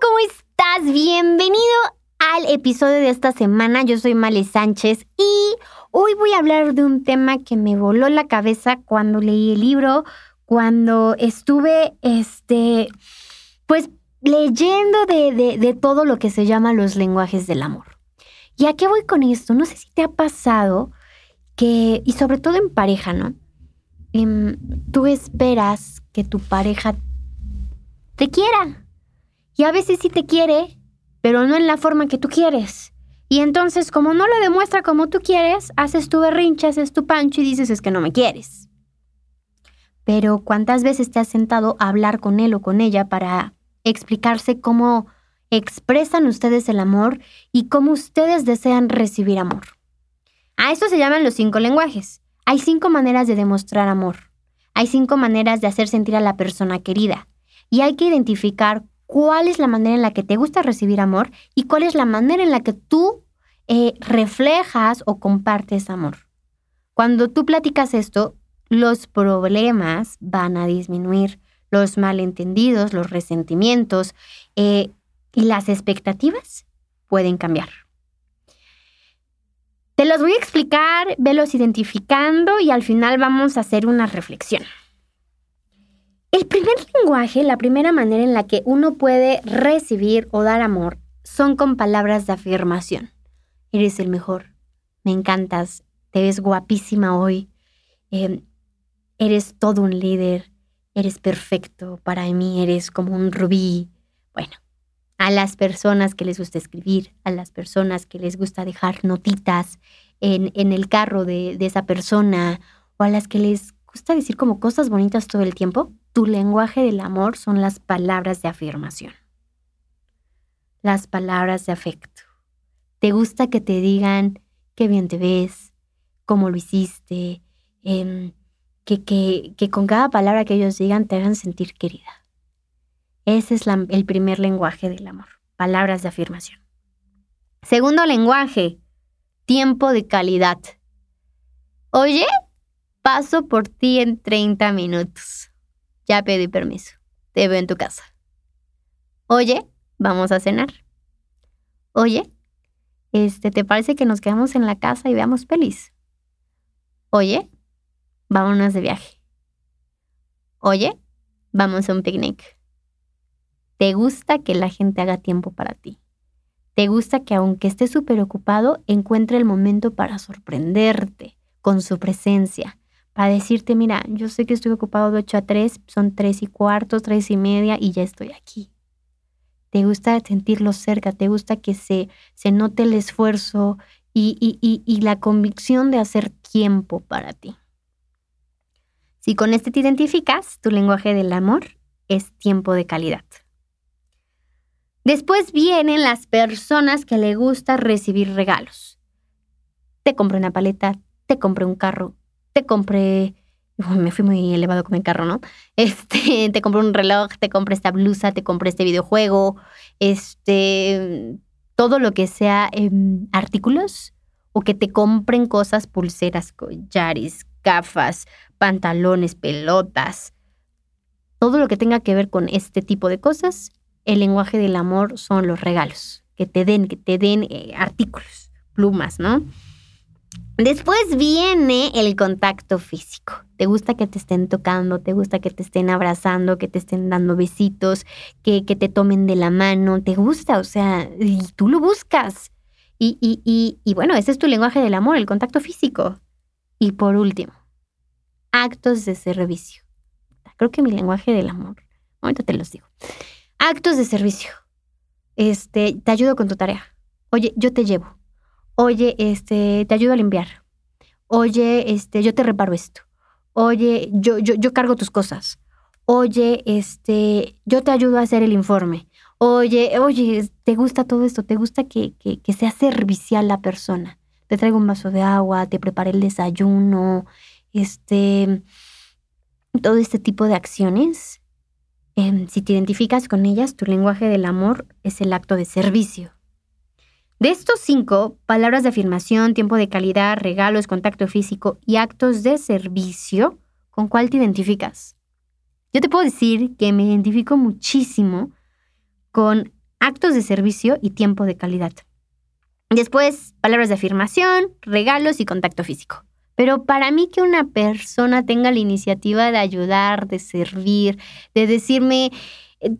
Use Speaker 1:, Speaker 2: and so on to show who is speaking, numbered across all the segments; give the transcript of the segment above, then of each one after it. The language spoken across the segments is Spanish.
Speaker 1: ¿cómo estás? Bienvenido al episodio de esta semana. Yo soy Male Sánchez y hoy voy a hablar de un tema que me voló la cabeza cuando leí el libro, cuando estuve, este, pues leyendo de, de todo lo que se llama los lenguajes del amor. ¿Y a qué voy con esto? No sé si te ha pasado que, y sobre todo en pareja, ¿no? Em, tú esperas que tu pareja te quiera. Y a veces sí te quiere, pero no en la forma que tú quieres. Y entonces, como no lo demuestra como tú quieres, haces tu berrinche, haces tu pancho y dices es que no me quieres. Pero ¿cuántas veces te has sentado a hablar con él o con ella para explicarse cómo expresan ustedes el amor y cómo ustedes desean recibir amor? A esto se llaman los cinco lenguajes. Hay cinco maneras de demostrar amor. Hay cinco maneras de hacer sentir a la persona querida. Y hay que identificar cuál es la manera en la que te gusta recibir amor y cuál es la manera en la que tú eh, reflejas o compartes amor. Cuando tú platicas esto, los problemas van a disminuir, los malentendidos, los resentimientos eh, y las expectativas pueden cambiar. Te los voy a explicar, velos identificando y al final vamos a hacer una reflexión. El primer lenguaje, la primera manera en la que uno puede recibir o dar amor, son con palabras de afirmación. Eres el mejor, me encantas, te ves guapísima hoy, em, eres todo un líder, eres perfecto, para mí eres como un rubí. Bueno, a las personas que les gusta escribir, a las personas que les gusta dejar notitas en, el carro de, de esa persona o a las que les gusta decir como cosas bonitas todo el tiempo, tu lenguaje del amor son las palabras de afirmación. Las palabras de afecto. ¿Te gusta que te digan qué bien te ves, cómo lo hiciste, em, que, que, que, con cada palabra que ellos digan te hagan sentir querida? Ese es el primer lenguaje del amor, palabras de afirmación. Segundo lenguaje, tiempo de calidad. Oye, paso por ti en 30 minutos. Ya pedí permiso. Te veo en tu casa. Oye, vamos a cenar. Oye, este, ¿te parece que nos quedamos en la casa y veamos pelis? Oye, vámonos de viaje. Oye, vamos a un picnic. Te gusta que la gente haga tiempo para ti. Te gusta que aunque esté súper ocupado, encuentre el momento para sorprenderte con su presencia, para decirte, mira, yo sé que estoy ocupado de 8 a 3, son 3 y cuartos, 3 y media y ya estoy aquí. Te gusta sentirlo cerca, te gusta que se, se note el esfuerzo y, y, y la convicción de hacer tiempo para ti. Si con este te identificas, tu lenguaje del amor es tiempo de calidad. Después vienen las personas que le gusta recibir regalos. Te compré una paleta, te compré un carro, te compré, me fui muy elevado con el carro, ¿no? Este, te compré un reloj, te compré esta blusa, te compré este videojuego, este, todo lo que sea em, artículos o que te compren cosas, pulseras, collares, gafas, pantalones, pelotas, todo lo que tenga que ver con este tipo de cosas el lenguaje del amor son los regalos, que te den, que te den eh, artículos, plumas, ¿no? Después viene el contacto físico. Te gusta que te estén tocando, te gusta que te estén abrazando, que te estén dando besitos, que, que te tomen de la mano, te gusta, o sea, y tú lo buscas. Y, y, y, bueno, ese es tu lenguaje del amor, el contacto físico. Y por último, actos de servicio. Creo que mi lenguaje del amor, ahorita te los digo. Actos de servicio. Este, te ayudo con tu tarea. Oye, yo te llevo. Oye, este, te ayudo a limpiar. Oye, este, yo te reparo esto. Oye, yo, yo, yo cargo tus cosas. Oye, este, yo te ayudo a hacer el informe. Oye, oye, ¿te gusta todo esto? ¿Te gusta que, que, que sea servicial la persona? Te traigo un vaso de agua, te preparé el desayuno, este, todo este tipo de acciones Em, si te identificas con ellas, tu lenguaje del amor es el acto de servicio. De estos cinco, palabras de afirmación, tiempo de calidad, regalos, contacto físico y actos de servicio, ¿con cuál te identificas? Yo te puedo decir que me identifico muchísimo con actos de servicio y tiempo de calidad. Después, palabras de afirmación, regalos y contacto físico. Pero para mí que una persona tenga la iniciativa de ayudar, de servir, de decirme,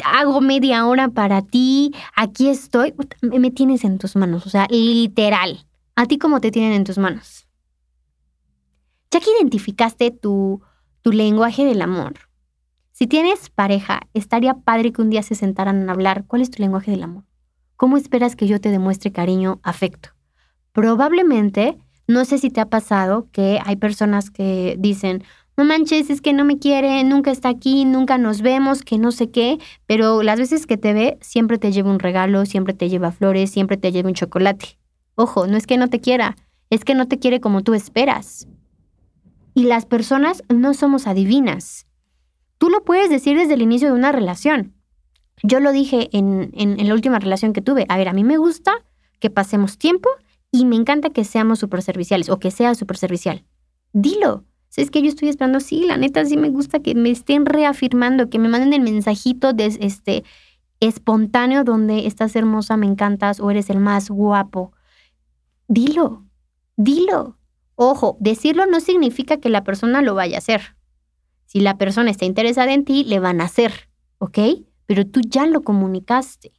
Speaker 1: hago media hora para ti, aquí estoy, me tienes en tus manos, o sea, literal. ¿A ti cómo te tienen en tus manos? Ya que identificaste tu, tu lenguaje del amor, si tienes pareja, estaría padre que un día se sentaran a hablar cuál es tu lenguaje del amor. ¿Cómo esperas que yo te demuestre cariño, afecto? Probablemente, no sé si te ha pasado que hay personas que dicen, no manches, es que no me quiere, nunca está aquí, nunca nos vemos, que no sé qué, pero las veces que te ve, siempre te lleva un regalo, siempre te lleva flores, siempre te lleva un chocolate. Ojo, no es que no te quiera, es que no te quiere como tú esperas. Y las personas no somos adivinas. Tú lo puedes decir desde el inicio de una relación. Yo lo dije en, la última relación que tuve. A ver, a mí me gusta que pasemos tiempo y me encanta que seamos super serviciales o que sea super servicial. Dilo. Si es que yo estoy esperando, sí, la neta sí me gusta que me estén reafirmando, que me manden el mensajito de este espontáneo donde estás hermosa, me encantas o eres el más guapo. Dilo, dilo. Ojo, decirlo no significa que la persona lo vaya a hacer. Si la persona está interesada en ti, le van a hacer, ¿ok? Pero tú ya lo comunicaste.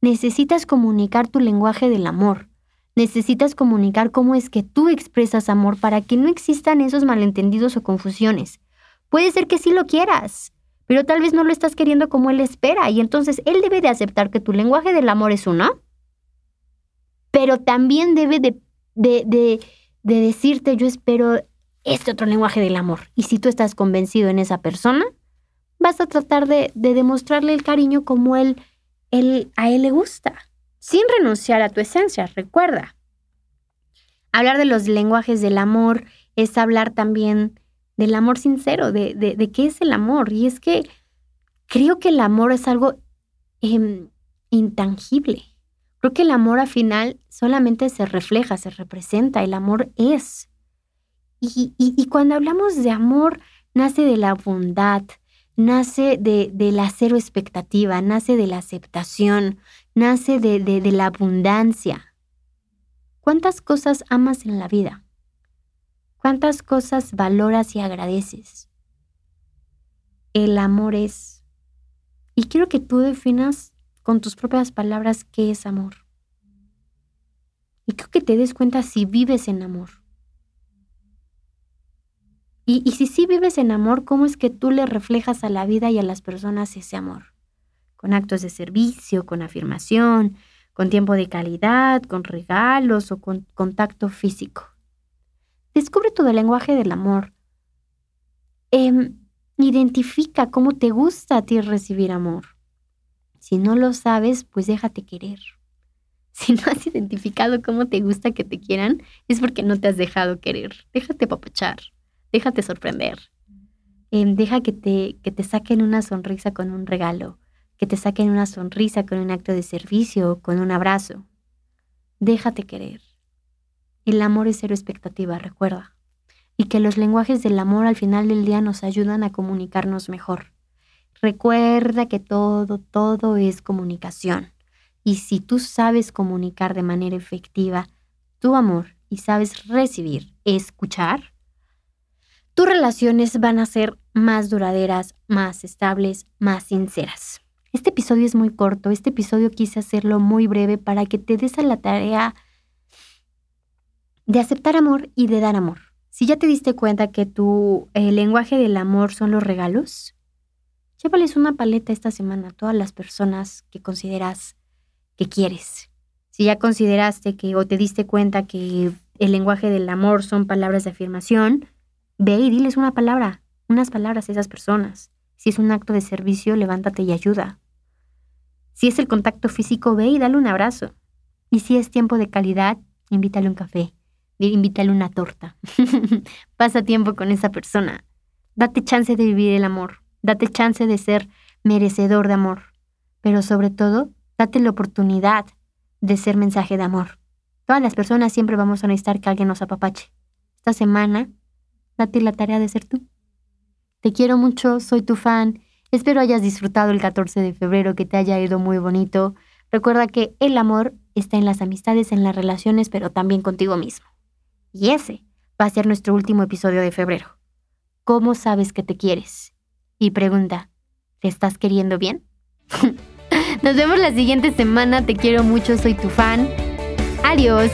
Speaker 1: Necesitas comunicar tu lenguaje del amor. Necesitas comunicar cómo es que tú expresas amor para que no existan esos malentendidos o confusiones. Puede ser que sí lo quieras, pero tal vez no lo estás queriendo como él espera y entonces él debe de aceptar que tu lenguaje del amor es uno, pero también debe de, de, de, de decirte yo espero este otro lenguaje del amor. Y si tú estás convencido en esa persona, vas a tratar de, demostrarle el cariño como él, él, a él le gusta, sin renunciar a tu esencia, recuerda. Hablar de los lenguajes del amor es hablar también del amor sincero, de, de, qué es el amor. Y es que creo que el amor es algo em, intangible. Creo que el amor al final solamente se refleja, se representa. El amor es. Y, cuando hablamos de amor, nace de la bondad, nace de, la cero expectativa, nace de la aceptación, nace de, de la abundancia. ¿Cuántas cosas amas en la vida? ¿Cuántas cosas valoras y agradeces? El amor es... Y quiero que tú definas con tus propias palabras qué es amor. Y quiero que te des cuenta si vives en amor. Y, si sí vives en amor, ¿cómo es que tú le reflejas a la vida y a las personas ese amor? Con actos de servicio, con afirmación, con tiempo de calidad, con regalos o con contacto físico. Descubre tu lenguaje del amor. Em, identifica cómo te gusta a ti recibir amor. Si no lo sabes, pues déjate querer. Si no has identificado cómo te gusta que te quieran, es porque no te has dejado querer. Déjate papachar déjate sorprender. Em, deja que te, que te saquen una sonrisa con un regalo, que te saquen una sonrisa con un acto de servicio, con un abrazo. Déjate querer. El amor es cero expectativa, recuerda. Y que los lenguajes del amor al final del día nos ayudan a comunicarnos mejor. Recuerda que todo, todo es comunicación. Y si tú sabes comunicar de manera efectiva tu amor y sabes recibir, escuchar, tus relaciones van a ser más duraderas, más estables, más sinceras. Este episodio es muy corto, este episodio quise hacerlo muy breve para que te des a la tarea de aceptar amor y de dar amor. Si ya te diste cuenta que tu eh, lenguaje del amor son los regalos, llévales una paleta esta semana a todas las personas que consideras que quieres. Si ya consideraste que o te diste cuenta que el lenguaje del amor son palabras de afirmación, Ve y diles una palabra, unas palabras a esas personas. Si es un acto de servicio, levántate y ayuda. Si es el contacto físico, ve y dale un abrazo. Y si es tiempo de calidad, invítale un café, invítale una torta. Pasa tiempo con esa persona. Date chance de vivir el amor. Date chance de ser merecedor de amor. Pero sobre todo, date la oportunidad de ser mensaje de amor. Todas las personas siempre vamos a necesitar que alguien nos apapache. Esta semana date la tarea de ser tú. Te quiero mucho, soy tu fan. Espero hayas disfrutado el 14 de febrero, que te haya ido muy bonito. Recuerda que el amor está en las amistades, en las relaciones, pero también contigo mismo. Y ese va a ser nuestro último episodio de febrero. ¿Cómo sabes que te quieres? Y pregunta, ¿te estás queriendo bien? Nos vemos la siguiente semana, te quiero mucho, soy tu fan. Adiós.